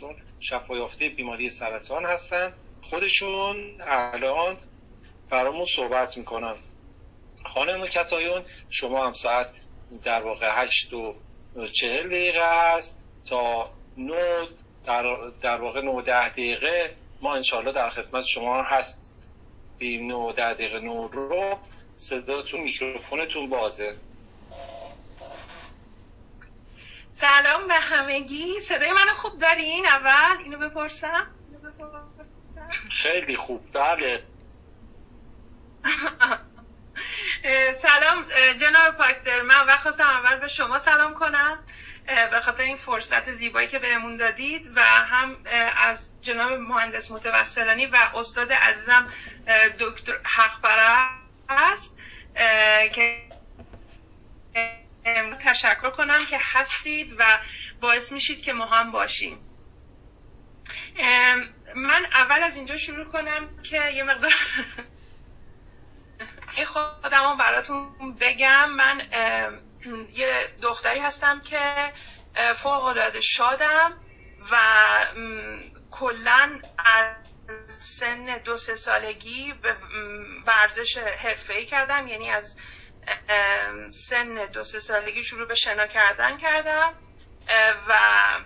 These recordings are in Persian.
چون شفایافته بیماری سرطان هستن. خودشون الان برامون صحبت می‌کنن. خانم کتایون شما هم ساعت در واقع هشت و چهل دقیقه است تا نو در, در واقع نو ده دقیقه. ما انشالله در خدمت شما هستیم. نو ده دقیقه نو رو. صداتون میکروفونتون بازه. سلام به همگی. صدای منو خوب دارین؟ اول اینو بپرسم. خیلی خوب. بله. سلام جناب پاکتر من وقت خواستم اول به شما سلام کنم. به خاطر این فرصت زیبایی که بهمون دادید و هم از جناب مهندس متوسلانی و استاد عزیزم دکتر حق است که تشکر کنم که هستید و باعث میشید که ما هم باشیم. من اول از اینجا شروع کنم که یه مقدار این خودم براتون بگم. من یه دختری هستم که فوق العاده شادم و کلا از سن دو سه سالگی به ورزش حرفه‌ای کردم. یعنی از سن دو سه سالگی شروع به شنا کردن کردم. و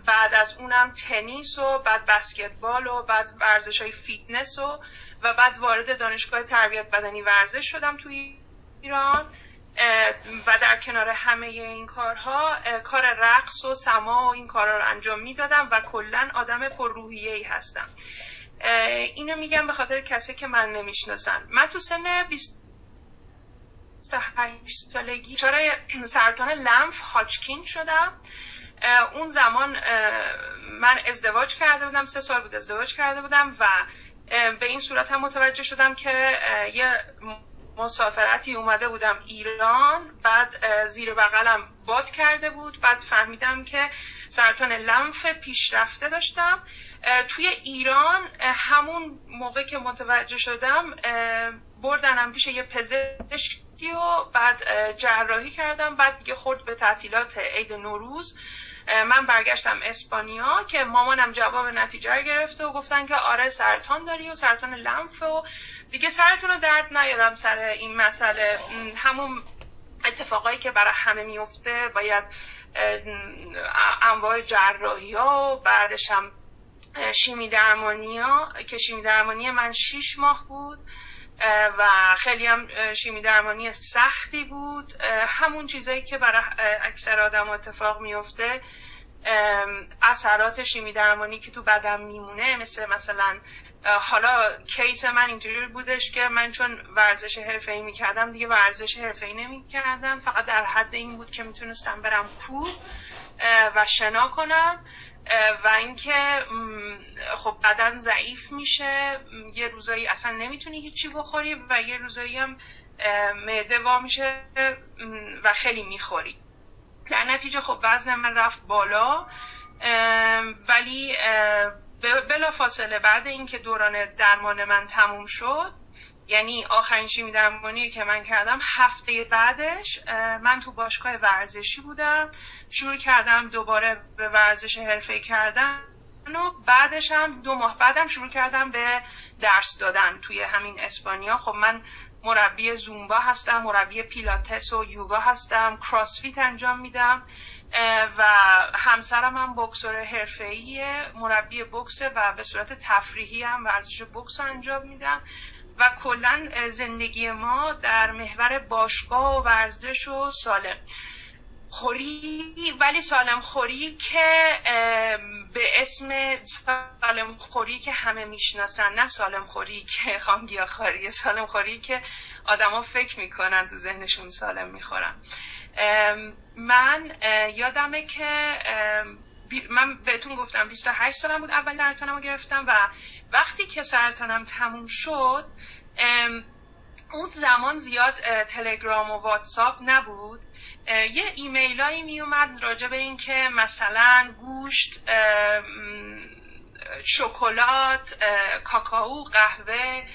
بعد از اونم تنیس و بعد بسکتبال و بعد ورزش های فیتنس و و بعد وارد دانشگاه تربیت بدنی ورزش شدم توی ایران. و در کنار همه این کارها کار رقص و سماع و این کارها رو انجام می‌دادم و کلا آدم پر ای هستم اینو میگم به خاطر کسی که من نمی‌شناسن من تو سن 28 سالگی. چرا سرطان لنف هاچکین شدم؟ اون زمان من ازدواج کرده بودم سه سال بود ازدواج کرده بودم و به این صورت هم متوجه شدم که یه مسافرتی اومده بودم ایران بعد زیر بغلم باد کرده بود. بعد فهمیدم که سرطان لنف پیشرفته داشتم. توی ایران همون موقع که متوجه شدم بردنم پیش یه پزشکی و بعد جراحی کردم. بعد دیگه خورد به تعطیلات عید نوروز. من برگشتم اسپانیا که مامانم جواب نتیجه رو گرفته و گفتن که آره سرطان داری و سرطان لنف و دیگه سرتون رو درد نیارم سر این مسئله. همون اتفاقایی که برای همه میفته باید انواع جراحی ها و بعدش شیمی درمانی ها. که شیمی درمانی من شیش ماه بود. و خیلی هم شیمی درمانی سختی بود. همون چیزایی که برای اکثر آدم اتفاق میفته اثرات شیمی درمانی که تو بدن میمونه مثل مثلا حالا کیس من اینجوری بودش که من چون ورزش حرفه ای می‌کردم دیگه ورزش حرفه ای نمی‌کردم. فقط در حد این بود که می‌تونستم برم کوه و شنا کنم. و اینکه خب بدن ضعیف میشه یه روزایی اصلا نمی‌تونی هیچی بخوری و یه روزایی هم معده وا میشه و خیلی می‌خوری. در نتیجه خب وزن من رفت بالا ولی بلا فاصله بعد اینکه دوران درمان من تموم شد یعنی آخرین شیمی درمانی که من کردم هفته بعدش من تو باشگاه ورزشی بودم شروع کردم دوباره به ورزش حرفه کردن و بعدش هم دو ماه بعدم شروع کردم به درس دادن توی همین اسپانیا. خب من مربی زومبا هستم مربی پیلاتس و یوگا هستم کراسفیت انجام میدم و همسرم هم بکسور حرفه‌ایه مربی بکسه و به صورت تفریحی هم ورزش بکس انجام میدم. و کلا زندگی ما در محور باشگاه و ورزش و سالم خوری ولی سالم خوری که به اسم سالم خوری که همه می‌شناسن نه سالم خوری که خامگیا خوری سالم خوری که آدما فکر می‌کنن تو ذهنشون سالم می‌خورن. من یادمه که من بهتون گفتم 28 سالم بود اول سرطانم گرفتم و وقتی که سرطانم تموم شد اون زمان زیاد تلگرام و واتساپ نبود. یه ایمیل هایی می اومد راجع به این که مثلا گوشت شکلات کاکائو قهوه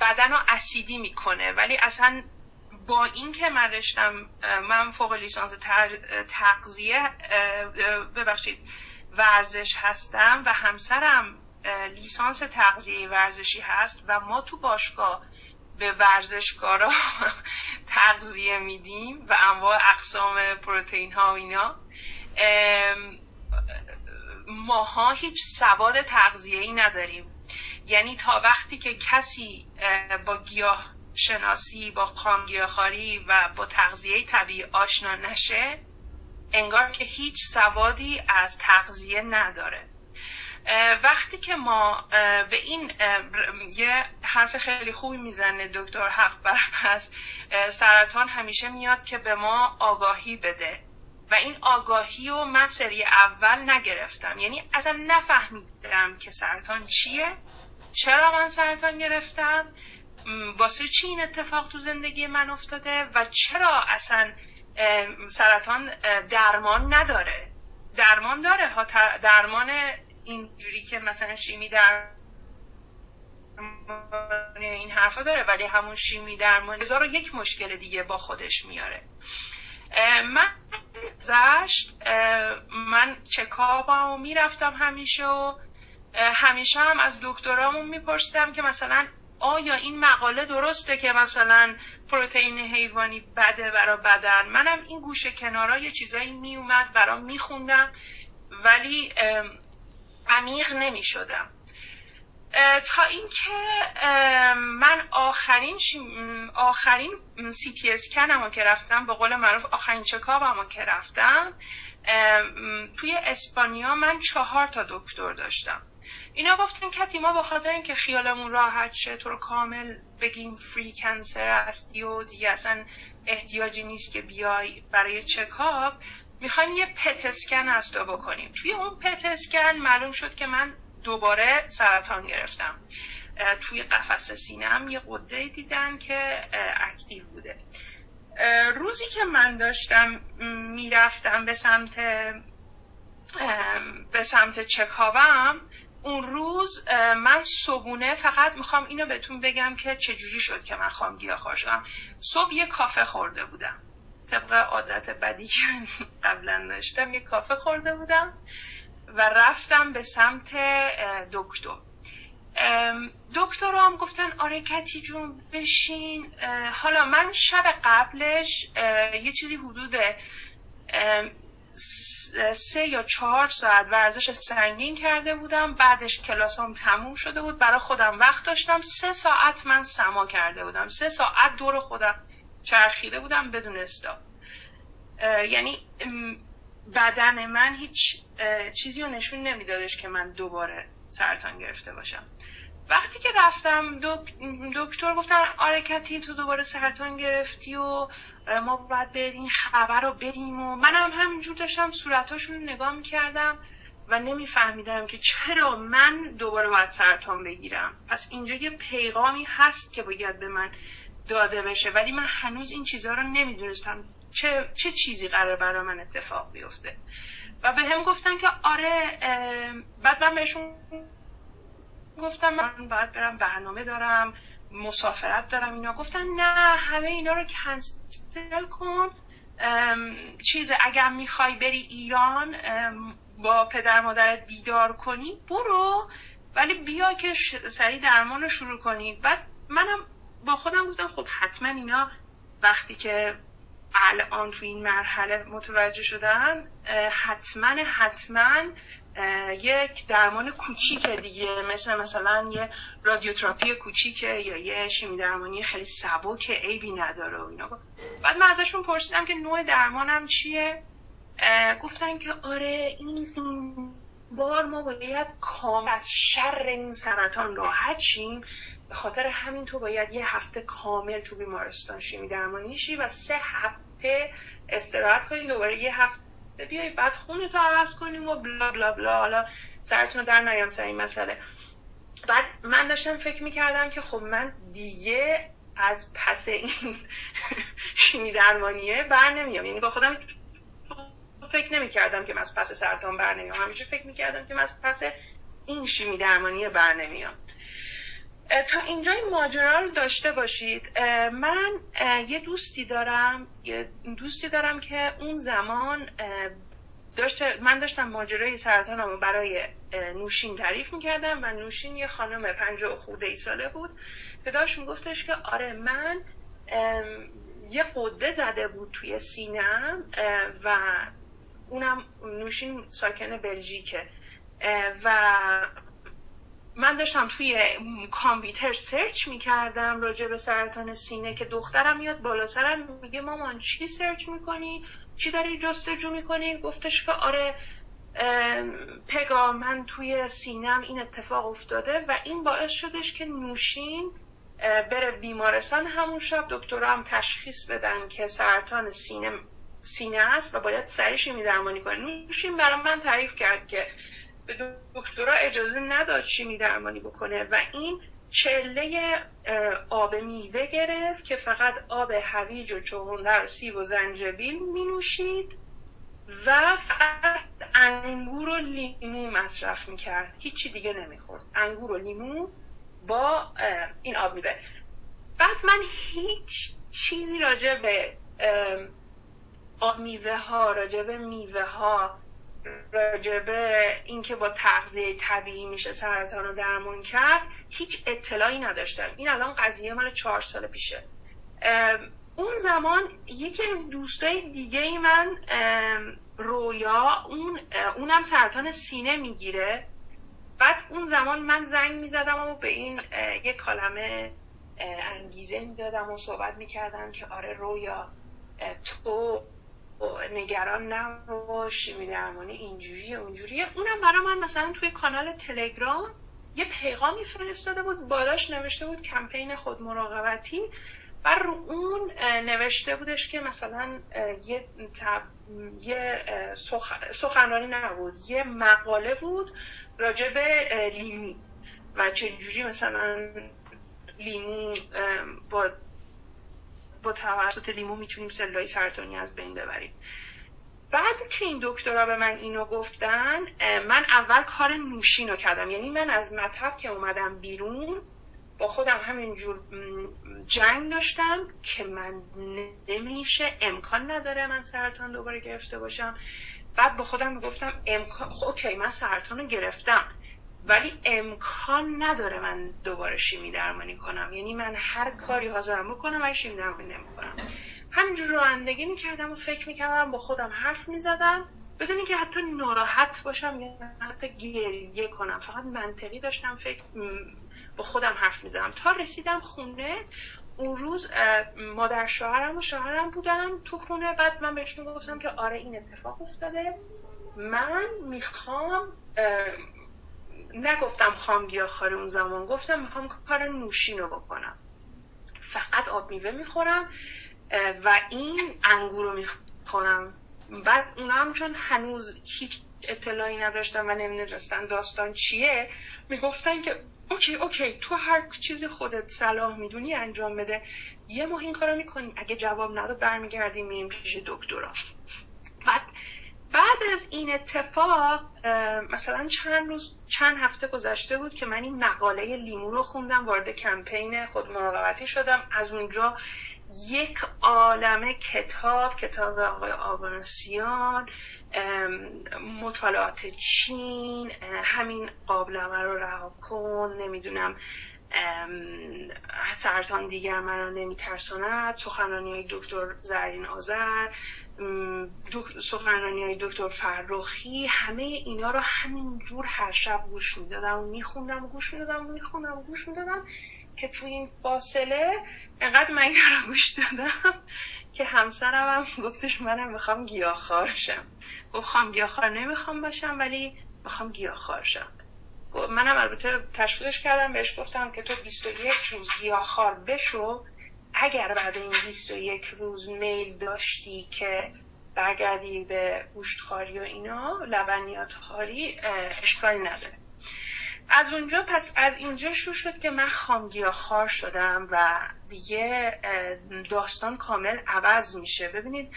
بدن رو اسیدی می‌کنه. ولی اصلا با اینکه من رشتم من فوق لیسانس تغذیه ببخشید ورزش هستم و همسرم لیسانس تغذیه ورزشی هست و ما تو باشگاه به ورزشکارا تغذیه میدیم و انواع اقسام پروتئین ها و اینا. ماها هیچ سواد تغذیه ای نداریم. یعنی تا وقتی که کسی با گیاه شناسی با خامگیاهخواری و با تغذیه طبیعی آشنا نشه انگار که هیچ سوادی از تغذیه نداره. وقتی که ما به این یه حرف خیلی خوبی می‌زنه دکتر حق بر هست سرطان همیشه میاد که به ما آگاهی بده. و این آگاهی رو من سری اول نگرفتم. یعنی اصلا نفهمیدم که سرطان چیه. چرا من سرطان گرفتم؟ واسه چی این اتفاق تو زندگی من افتاده؟ و چرا اصلا سرطان درمان نداره؟ درمان داره ها درمان اینجوری که مثلا شیمی در این حرفا داره ولی همون شیمی درمان هزار یک مشکل دیگه با خودش میاره. من زشت من چکابمو می‌رفتم همیشه و همیشه هم از دکترامون میپرسیدم که مثلا آیا این مقاله درسته که مثلا پروتئین حیوانی بده برا بدن؟ منم این گوشه کنارا یه چیزایی میومد برام میخوندم ولی عمیق نمی شدم تا اینکه من آخرین آخرین سی تی اسکنم که رفتم به قول معروف آخرین چکابم که رفتم توی اسپانیا من چهار تا دکتر داشتم. اینا گفتن کتی ما به خاطر اینکه خیالمون راحت شه تو رو کامل بگیم فری کنسر هستی و دیگه اصلا احتیاجی نیست که بیای برای چکاب می‌خوایم یه پتسکن از تو بکنیم. توی اون پتسکن معلوم شد که من دوباره سرطان گرفتم. توی قفس سینم یه قده دیدن که اکتیو بوده. روزی که من داشتم می‌رفتم به سمت به سمت چکابم اون روز من صبونه فقط می‌خوام اینو بهتون بگم که چجوری شد که من خواهم گیاهخوار شدم صبح یه کافه خورده بودم. طبق عادت بدی که قبلا داشتم یه کافه خورده بودم و رفتم به سمت دکتر. دکتر هم گفتن آره کتی جون بشین. حالا من شب قبلش یه چیزی حدود سه یا چهار ساعت ورزش سنگین کرده بودم. بعدش کلاس هم تموم شده بود. برای خودم وقت داشتم. سه ساعت من سما کرده بودم. سه ساعت دور خودم. چرخیده بودم بدون استاپ. یعنی بدن من هیچ چیزی رو نشون نمیدادش که من دوباره سرطان گرفته باشم. وقتی که رفتم دکتر گفتن آرکتی تو دوباره سرطان گرفتی و ما باید به این خبر رو بدیم و منم همینجور داشتم صورتاشون رو نگاه می‌کردم و نمیفهمیدم که چرا من دوباره باید سرطان بگیرم. پس اینجا یه پیغامی هست که باید به من داده بشه ولی من هنوز این چیزها رو نمی‌دونستم چه, چه چیزی قرار برای من اتفاق بیفته. و به هم گفتن که آره بعد من بهشون گفتم من باید برم برنامه دارم مسافرت دارم اینا گفتن نه همه اینا رو کنسل کن. چیز اگر می‌خوای بری ایران با پدر مادر دیدار کنی برو ولی بیا که سریع درمان رو شروع کنی. بعد منم با خودم گفتم خب حتما اینا وقتی که الان تو این مرحله متوجه شدن حتما حتما یک درمان کوچیک دیگه. مثل مثلا یه رادیوتراپی کوچیکه یا یه شیمی درمانی خیلی سبک عیبی نداره و اینا. بعد من ازشون پرسیدم که نوع درمانم چیه؟ گفتن که آره این, بار ما باید کامل از شر این سرطان راحت شیم. به خاطر همین تو باید یه هفته کامل تو بیمارستان شیمی درمانی شی و سه هفته استراحت کنیم دوباره یه هفته بیای بعد خونتو عوض کنیم و بلا بلا بلا. حالا سرتون در نیام سر این مسئله. بعد من داشتم فکر می‌کردم که خب من دیگه از پس این شیمی درمانیه بر نمیام. یعنی با خودم فکر نمی‌کردم که من از پس سرطان بر نمیام. همیشه فکر می‌کردم که من از پس این شیمی درمانیه بر نمیام. تا اینجا این ماجرا رو داشته باشید. من یه دوستی دارم یه دوستی دارم که اون زمان داشت من داشتم ماجرای سرطانم برای نوشین تعریف می‌کردم و نوشین یه خانم پنجاه خورده ای ساله بود که داشت میگفتش که آره من یه قده زده بود توی سینم و اونم نوشین ساکن بلژیکه. و من داشتم توی کامپیوتر سرچ می‌کردم راجع به سرطان سینه که دخترم میاد بالا سرم میگه مامان چی سرچ می‌کنی؟ چی داری جستجو می‌کنی؟ گفتش که آره پگا من توی سینم این اتفاق افتاده و این باعث شدش که نوشین بره بیمارستان همون شب دکترها تشخیص بدن که سرطان سینه سینه است و باید سریع شیمی درمانی کنه. نوشین برای من تعریف کرد که به دکترا اجازه نداد شیمی درمانی بکنه و این چله آب میوه گرفت که فقط آب هویج و چغندر و سیب و زنجبیل می نوشید و فقط انگور و لیمو مصرف می کرد هیچی دیگه نمی‌خورد. انگور و لیمو با این آب میوه. بعد من هیچ چیزی راجع به آب میوه ها راجع به میوه ها راجبه اینکه با تغذیه طبیعی میشه سرطان رو درمان کرد هیچ اطلاعی نداشتم. این الان قضیه مال چهار سال پیشه. اون زمان یکی از دوستای دیگه ای من رویا اون اونم سرطان سینه می‌گیره. بعد اون زمان من زنگ می‌زدم و به این یک کلمه انگیزه می‌دادم و صحبت می‌کردم که آره رویا تو نگران نباش درمانی اینجوریه اونجوریه. اونم برای من مثلا توی کانال تلگرام یه پیغامی فرستاده بود بالاش نوشته بود کمپین خود مراقبتی و رو اون نوشته بودش که مثلا یه, تب... یه سخنرانی نبود یه مقاله بود راجع به لیمو و چجوری مثلا لیمو با با توسط لیمو می‌تونیم سلولای سرطانی از بین ببریم. بعد که این دکترا به من اینو گفتن من اول کار نوشین رو کردم. یعنی من از مطب که اومدم بیرون با خودم همینجور جنگ داشتم که من نمیشه امکان نداره من سرطان دوباره گرفته باشم. بعد با خودم گفتم امکان خب اوکی من سرطان رو گرفتم. ولی امکان نداره من دوباره شیمی درمانی کنم. یعنی من هر کاری حاضرم بکنم ولی شیمی درمانی نمی‌کنم. همینجور رانندگی می‌کردم و فکر می‌کردم با خودم حرف می‌زدم. بدون که حتی ناراحت باشم یا حتی گریه کنم. فقط منطقی داشتم فکر با خودم حرف می‌زدم. تا رسیدم خونه اون روز مادر شوهرم و شوهرم بودم تو خونه. بعد من بهشون گفتم که آره این اتفاق افتاده. من می‌خوام نگفتم خام گیاهخواری اون زمان گفتم می‌خوام کار نوشین رو بکنم. فقط آب میوه می‌خورم و این انگور رو می‌خورم بعد اونا هم چون هنوز هیچ اطلاعی نداشتن و نمی‌دونستن داستان چیه می‌گفتن که OK OK تو هر چیزی خودت صلاح می‌دونی انجام بده. یه ماه این کارو می‌کنیم اگه جواب نداد برمیگردیم میریم پیش دکترا. بعد بعد از این اتفاق مثلا چند روز چند هفته گذشته بود که من این مقاله لیمو رو خوندم وارد کمپین خود مراقبتی شدم. از اونجا یک عالمه کتاب کتاب آقای آبانسیان مطالعات چین همین قابلمه رو رها کن نمی‌دونم سرطان دیگر مرا نمیترساند سخنرانی دکتر زرین آذر سخنرانی های دکتر فرخی همه اینا رو همین جور هر شب گوش می‌دادم و میخوندم و گوش می‌دادم و میخوندم و گوش می‌دادم که تو این فاصله انقدر من رو گوش دادم که همسرم هم گفتش منم می‌خوام گیاهخوار شم. گفت گیاهخوار نمی‌خوام باشم ولی می‌خوام گیاهخوار شم. منم البته تشویقش کردم بهش گفتم که تو 21 روز گیاهخوار بشو اگر بعد این 21 روز میل داشتی که برگردی به گوشتخواری و اینا لبنیات خاری اشکالی نداره. از اونجا پس از اینجا شروع شد که من خامگیا خار شدم و دیگه داستان کامل عوض میشه. ببینید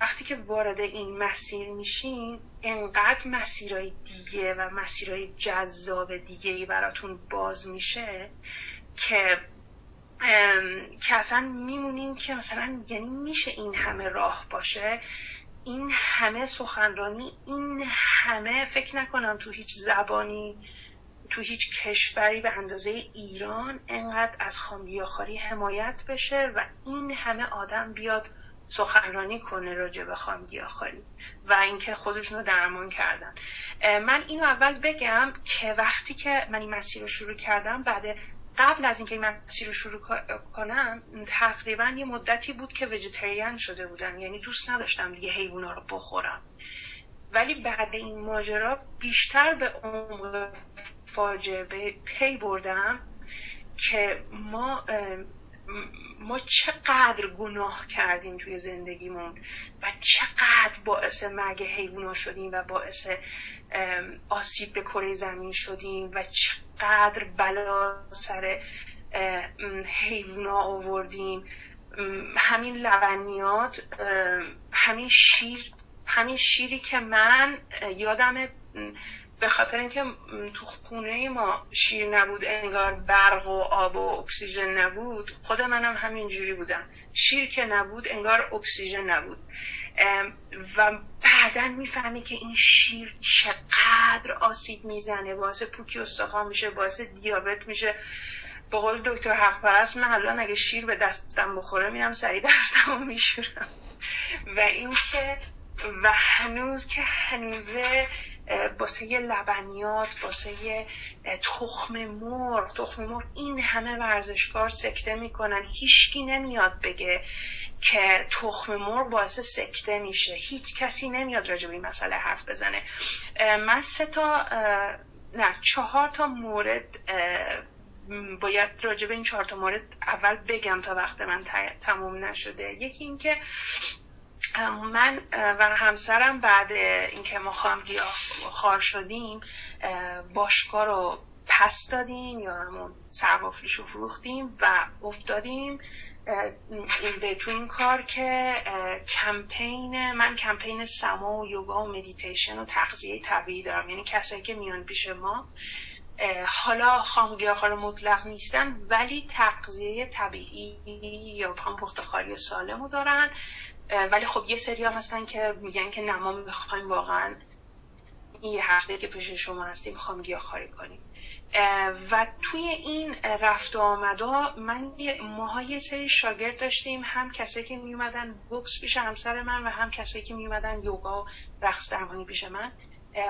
وقتی که وارد این مسیر میشین انقدر مسیرهای دیگه و مسیرهای جذاب دیگه ای براتون باز میشه که که اصلا میمونین که مثلا یعنی میشه این همه راه باشه؟ این همه سخنرانی این همه فکر نکنم تو هیچ زبانی تو هیچ کشوری به اندازه ایران انقدر از خامگیاخواری حمایت بشه و این همه آدم بیاد سخنرانی کنه راجع به خامگیاخواری و اینکه خودشون رو درمان کردن. من اینو اول بگم که وقتی که من این مسیر رو شروع کردم بعد قبل از اینکه این مسیر رو شروع کنم تقریبا یه مدتی بود که وجیتریان شده بودم. یعنی دوست نداشتم دیگه حیوونا رو بخورم. ولی بعد این ماجرا بیشتر به عمق فاجعه پی بردم که ما ما چقدر گناه کردیم توی زندگیمون و چقدر باعث مرگ حیوونا شدیم و باعث آسیب به کره زمین شدیم و چقدر بلا سر حیوونا آوردیم همین لبنیات همین شیر همین شیری که من یادم به خاطر اینکه تو خونه ما شیر نبود انگار برق و آب و اکسیژن نبود خود منم همینجوری بودم. شیر که نبود انگار اکسیژن نبود. و بعدا می‌فهمی که این شیر چقدر آسیب می‌زنه. باعث پوکی استخوان میشه باعث دیابت میشه. با قول دکتر حق پرست من الان اگه شیر به دستم بخوره میرم سریع دستم رو میشورم. و اینکه و هنوز که هنوزه باسه لبنیات باسه تخم مرغ تخم مرغ این همه ورزشکار سکته می‌کنن. هیچکی نمیاد بگه که تخم مرغ باعث سکته میشه. هیچ کسی نمیاد راجع به این مسئله حرف بزنه. من سه تا نه چهار تا مورد باید راجع به این چهار تا مورد اول بگم تا وقت من تموم نشده. یکی اینکه من و همسرم بعد اینکه ما خامگیاه خار شدیم باشگاه رو پس دادیم یا همون سربافلیش رو فروختیم و افتادیم به تو این کار که کمپین من کمپین سما و یوگا و مدیتیشن و تغذیه طبیعی دارم. یعنی کسایی که میان پیش ما حالا خامگیاخوار مطلق نیستن ولی تغذیه طبیعی یا پام پختخاری سالم رو دارن. ولی خب یه سری هستن که میگن که نه ما می‌خوایم واقعا این هفته که پیش شما هستیم می‌خوام گیاهخواری کنیم. و توی این رفت و آمدا من ماها یه سری شاگرد داشتیم هم کسایی که میومدن بوکس پیش همسر من و هم کسایی که میومدن یوگا و رقص درمانی پیش من.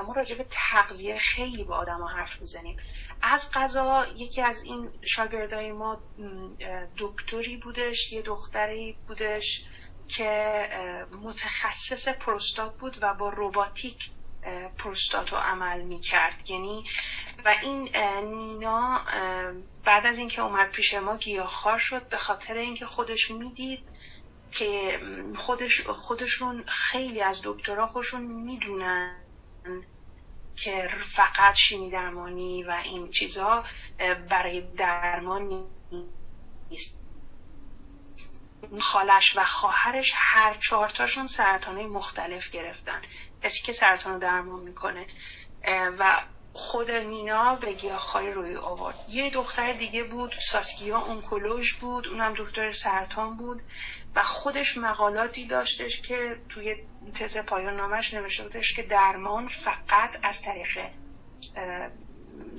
ما راجع به تغذیه خیلی با آدم ها حرف می‌زنیم. از قضا یکی از این شاگردای ما دکتری بودش یه دختری بودش. که متخصص پروستات بود و با روباتیک پروستات رو عمل می کرد یعنی و این نینا بعد از اینکه اومد پیش ما گیاهخوار شد به خاطر اینکه خودش می‌دید که خودش خودشون خیلی از دکترها خودشون می‌دونن که فقط شیمی درمانی و این چیزها برای درمان نیست. خالش و خواهرش هر چهارتاشون سرطانه مختلف گرفتن. کسی که سرطان درمان می‌کنه. و خود نینا به گیاهخواری روی آورد. یه دختر دیگه بود ساسکیا اونکولوژ بود اونم دکتر سرطان بود. و خودش مقالاتی داشتش که توی تز پایان نامش نوشته بودش که درمان فقط از طریق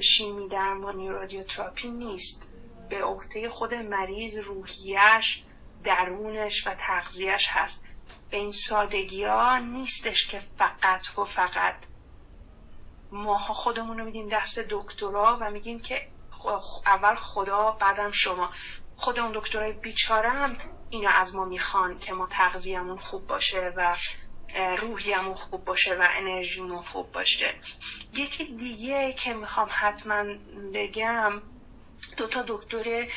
شیمی درمانی رادیوتراپی نیست. به عهده خود مریض روحیش درونش و تغذیهش هست. به این سادگی ها نیستش که فقط و فقط. ماها خودمون رو میدیم دست دکترا و میگیم که اول خدا بعدم شما. خود اون دکترای بیچاره هم اینو از ما می‌خوان که ما تغذیهمون خوب باشه و روحیمون خوب باشه و انرژیمون خوب باشه. یکی دیگه که می‌خوام حتما بگم دو تا دکتر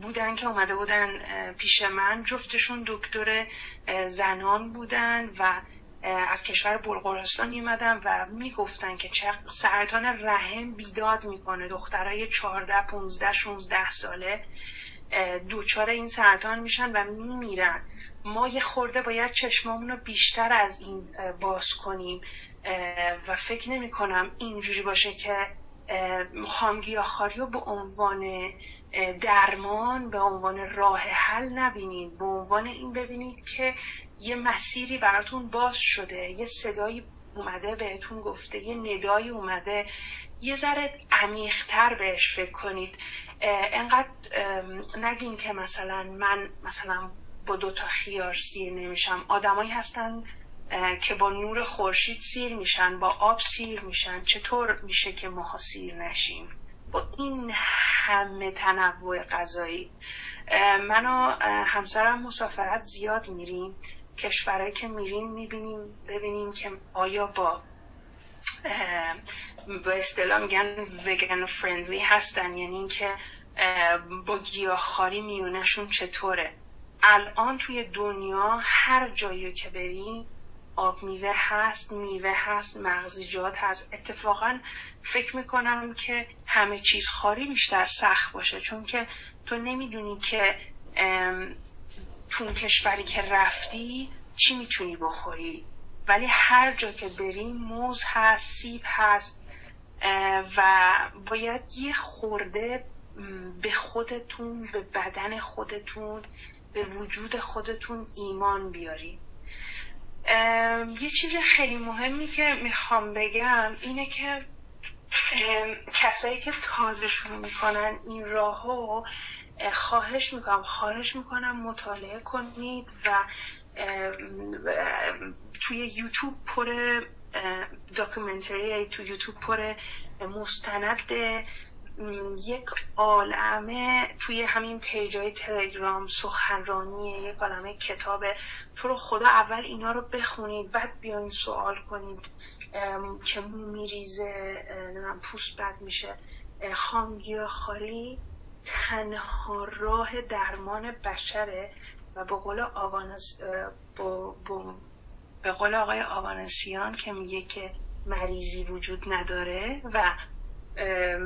بودن که اومده بودن پیش من. جفتشون دکتر زنان بودن و از کشور بلغارستان میمدن و می‌گفتن که سرطان رحم بیداد می‌کنه. دخترای 14 15 16 ساله دوچار این سرطان میشن و میمیرن. ما یه خورده باید چشمامون رو بیشتر از این باز کنیم و فکر نمی کنم اینجوری باشه که خامگیاخاری رو به عنوان درمان به عنوان راه حل نبینید. به عنوان این ببینید که یه مسیری براتون باز شده یه صدایی اومده بهتون گفته یه ندایی اومده. یه ذره عمیقتر بهش فکر کنید. انقدر نگین که مثلا من مثلا با دو تا خیار سیر نمیشم. آدمایی هستن که با نور خورشید سیر میشن با آب سیر میشن چطور میشه که ماها سیر نشیم؟ با این همه تنوع غذایی. من و همسرم مسافرت زیاد میریم. کشورهایی که میریم می‌بینیم ببینیم که آیا با به اصطلاح میگن وگن فرندلی هستن. یعنی اینکه با گیاهخواری میونشون چطوره. الان توی دنیا هر جایی که بریم آب میوه هست میوه هست مغزیجات هست. اتفاقا فکر می‌کنم که همه چیز خاری بیشتر سخت باشه. چون که تو نمی‌دونی که تو کشوری که رفتی چی می‌تونی بخوری. ولی هر جا که بریم موز هست سیب هست و باید یه خورده به خودتون به بدن خودتون به وجود خودتون ایمان بیارید یه چیز خیلی مهمی که می‌خوام بگم اینه که کسایی که تازه شروع می‌کنن این راهو خواهش می‌کنم خواهش می‌کنم مطالعه کنید و توی یوتیوب پر داکومنتری تو یوتیوب پر مستند یک عالمه توی همین پیج های تلگرام سخنرانیه. یک عالمه کتابه تو رو خدا اول اینا رو بخونید بعد بیاین سوال کنید که مو میریزه پوست بد میشه. خامگیا خالی تنها راه درمان بشره و به قول آوانس به قول آقای آوانسیان که میگه که مریضی وجود نداره و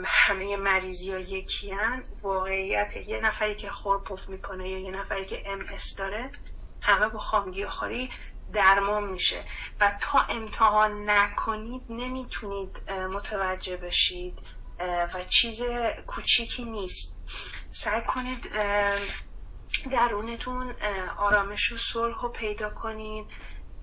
همه مریضی ها یکی. واقعیت یه نفری که خورپف می‌کنه یا یه نفری که ام اس داره همه با خامگی خاری درمان میشه. و تا امتحان نکنید نمی‌تونید متوجه بشید و چیز کوچیکی نیست. سعی کنید درونتون آرامش و صلح رو پیدا کنید.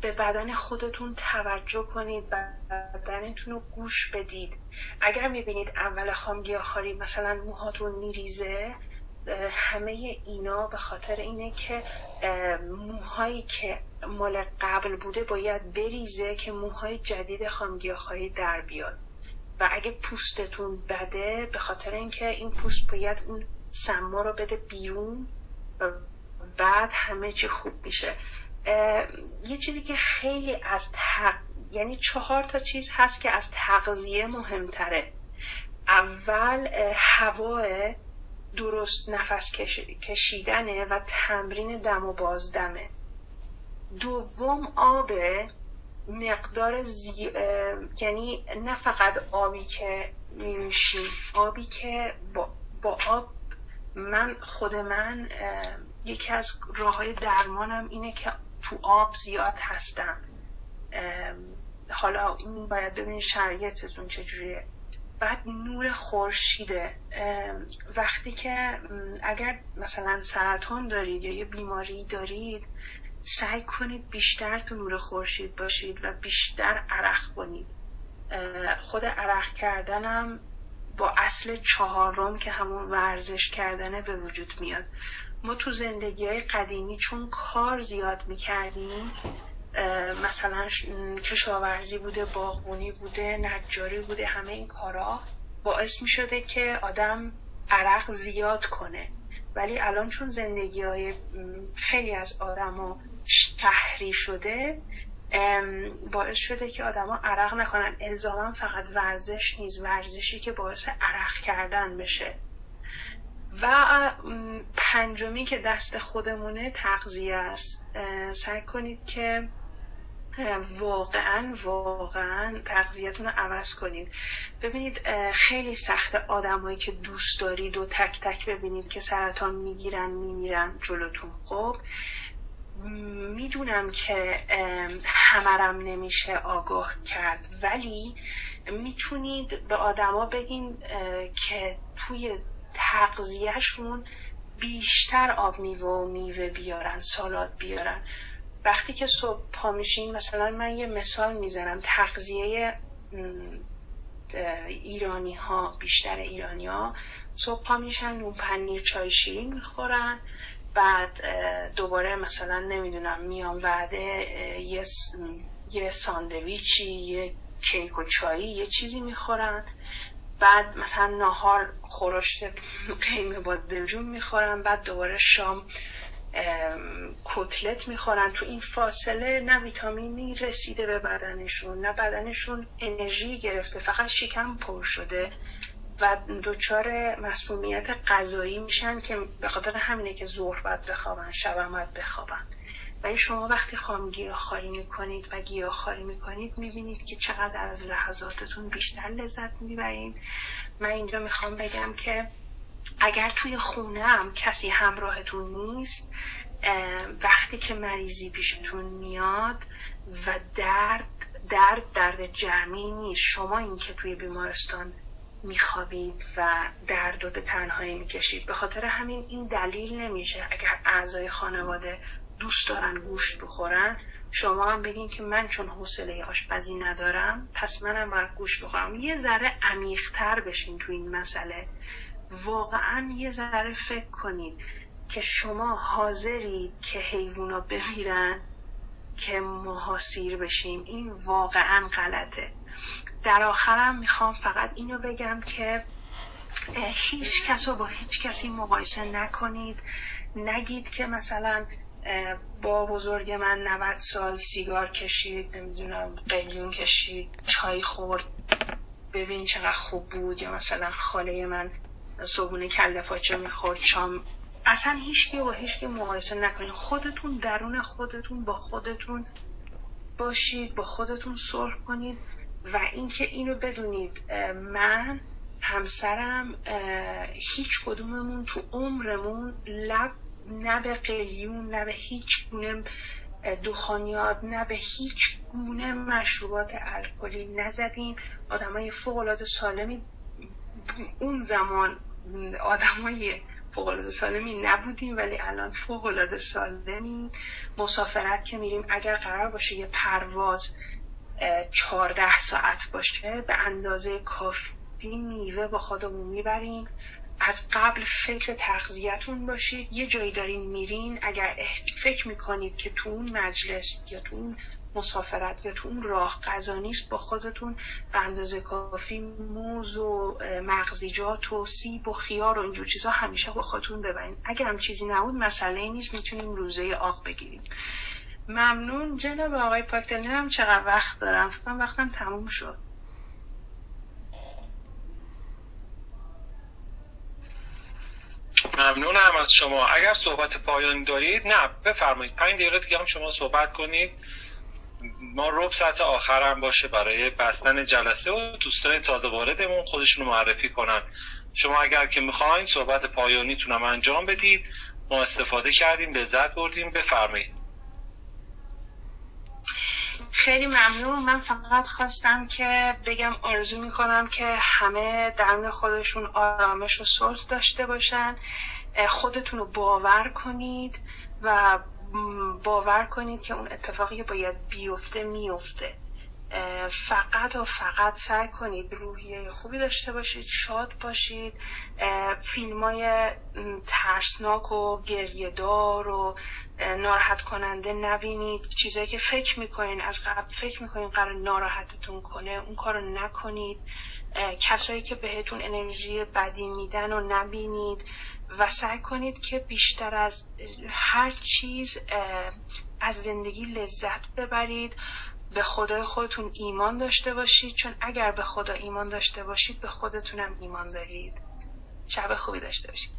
به بدن خودتون توجه کنید بدنتون رو گوش بدید. اگر می‌بینید اول خامگیاخاری مثلا موهاتون میریزه همه اینا به خاطر اینه که موهایی که مال قبل بوده باید بریزه که موهای جدید خامگیاخاری در بیاد. و اگه پوستتون بده به خاطر اینکه این پوست باید اون سما رو بده بیرون و بعد همه چی خوب میشه. یه چیزی که خیلی از تق... یعنی چهار تا چیز هست که از تغذیه مهمتره. اول هوای درست نفس کشیدنه و تمرین دم و بازدمه. دوم آب مقدار زی... یعنی نه فقط آبی که میشیم آبی که با, با آب من خود من یکی از راه های درمانم اینه که تو آب زیاد هستم. حالا اون باید ببینید شرایطتون چجوریه. بعد نور خورشیده. وقتی که اگر مثلا سرطان دارید یا یه بیماری دارید سعی کنید بیشتر تو نور خورشید باشید و بیشتر عرق کنید. خود عرق کردنم با اصل چهارم که همون ورزش کردنه به وجود میاد. ما تو زندگی های قدیمی چون کار زیاد می‌کردیم مثلا کشاورزی بوده باغبونی بوده نجاری بوده همه این کارا باعث می شده که آدم عرق زیاد کنه. ولی الان چون زندگی های خیلی از آدم شهری شده باعث شده که آدما عرق نکنن. الزاما فقط ورزش نیست ورزشی که باعث عرق کردن بشه. و پنجمی که دست خودمونه تغذیه است. سعی کنید که واقعا واقعا تغذیتون رو عوض کنید. ببینید خیلی سخت آدمایی که دوست دارید و تک تک ببینید که سرطان می‌گیرن میمیرن جلوتون. خب می‌دونم که همرم نمیشه آگاه کرد ولی می‌تونید به آدما بگین که توی تغذیهشون بیشتر آب میوه و میوه بیارن سالاد بیارن. وقتی که صبح پا میشین مثلا من یه مثال می‌زنم. تغذیه ایرانی ها بیشتر ایرانی ها صبح پا میشن نون پنیر چای شیرین می‌خورن. بعد دوباره مثلا نمی‌دونم میان بعده یه, یه ساندویچی یه کیک و چایی یه چیزی می‌خورن. بعد مثلا ناهار خورشت قیمه با دلجون می‌خورن بعد دوباره شام کتلت می‌خورن. تو این فاصله نه ویتامینی رسیده به بدنشون نه بدنشون انرژی گرفته فقط شکم پر شده و دچار مسمومیت غذایی میشن که به خاطر همینه که ظهر باید بخوابن شب باید بخوابن. ولی شما وقتی خام گیاهخواری می‌کنید و گیاهخواری می‌کنید می‌بینید که چقدر از لحظاتتون بیشتر لذت می‌برید. من اینجا می‌خوام بگم که اگر توی خونه هم کسی همراهتون نیست وقتی که مریضی پیشتون میاد و درد درد درد جمعی نیست. شما این که توی بیمارستان میخوابید و درد رو به تنهایی می‌کشید. به خاطر همین این دلیل نمیشه اگر اعضای خانواده دوست دارن گوشت بخورن شما هم بگین که من چون حوصله آشپزی ندارم پس منم باید گوشت بخورم. یه ذره عمیقتر بشین تو این مسئله. واقعا یه ذره فکر کنید که شما حاضرید که حیوونا بمیرن که ماها سیر بشیم. این واقعا غلطه. در آخرم می‌خوام فقط اینو بگم که هیچ کس رو با هیچ کسی مقایسه نکنید. نگید که مثلا با بزرگ من 90 سال سیگار کشید نمی‌دونم قلیون کشید چای خورد. ببین چقدر خوب بود. یا مثلا خاله من صبحونه کله پاچه می‌خورد شام. اصلا هیچکی با هیچکی مقایسه نکنید. خودتون درون خودتون با خودتون باشید با خودتون صلح کنید. و اینکه اینو بدونید من همسرم هیچ کدوممون تو عمرمون لب نه به قلیون نه به هیچ گونه دخانیات نه به هیچ گونه مشروبات الکلی نزدیم. آدمای فوق العاده سالمی اون زمان آدمای فوق العاده سالمی نبودیم ولی الان فوق العاده سالمی مسافرت که میریم اگر قرار باشه یه پرواز چهارده ساعت باشه به اندازه کافی میوه با خودمون می‌بریم. از قبل فکر تغذیتون باشید. یه جایی دارین میرین اگر فکر می‌کنید که تو اون مجلس یا تو اون مسافرت یا تو اون راه غذا نیست با خودتون به اندازه کافی موز و مغزیجات و سیب و خیار و اینجور چیزها همیشه با خودتون ببرین. اگر هم چیزی نبود مسئله نیست می‌تونیم روزه آب بگیریم. ممنون. جناب آقای پاکتل هم چقدر وقت دارم؟ فکر وقتم تموم شد. ممنونم از شما. اگر صحبت پایانی دارید نه بفرمایید. پنج دقیقه دیگه هم شما صحبت کنید. ما رب ساعت آخرم باشه برای بستن جلسه و دوستان تازه واردمون خودشون رو معرفی کنند شما اگر که می‌خواین صحبت پایانیتونم انجام بدید. ما استفاده کردیم لذت بردیم. بفرمایید. خیلی ممنون. من فقط خواستم که بگم آرزو می‌کنم که همه درون خودشون آرامش و صلح داشته باشن. خودتون رو باور کنید و باور کنید که اون اتفاقی باید بیفته میفته. فقط و فقط سعی کنید روحیه خوبی داشته باشید شاد باشید. فیلم های ترسناک و گریهدار و ناراحت کننده نبینید. چیزایی که فکر می‌کنین از قبل فکر می‌کنین قرار ناراحتتون کنه اون کارو نکنید. کسایی که بهتون انرژی بدی میدن و نبینید و سعی کنید که بیشتر از هر چیز از زندگی لذت ببرید. به خدای خودتون ایمان داشته باشید. چون اگر به خدا ایمان داشته باشید به خودتونم ایمان دارید. شب خوبی داشته باشید.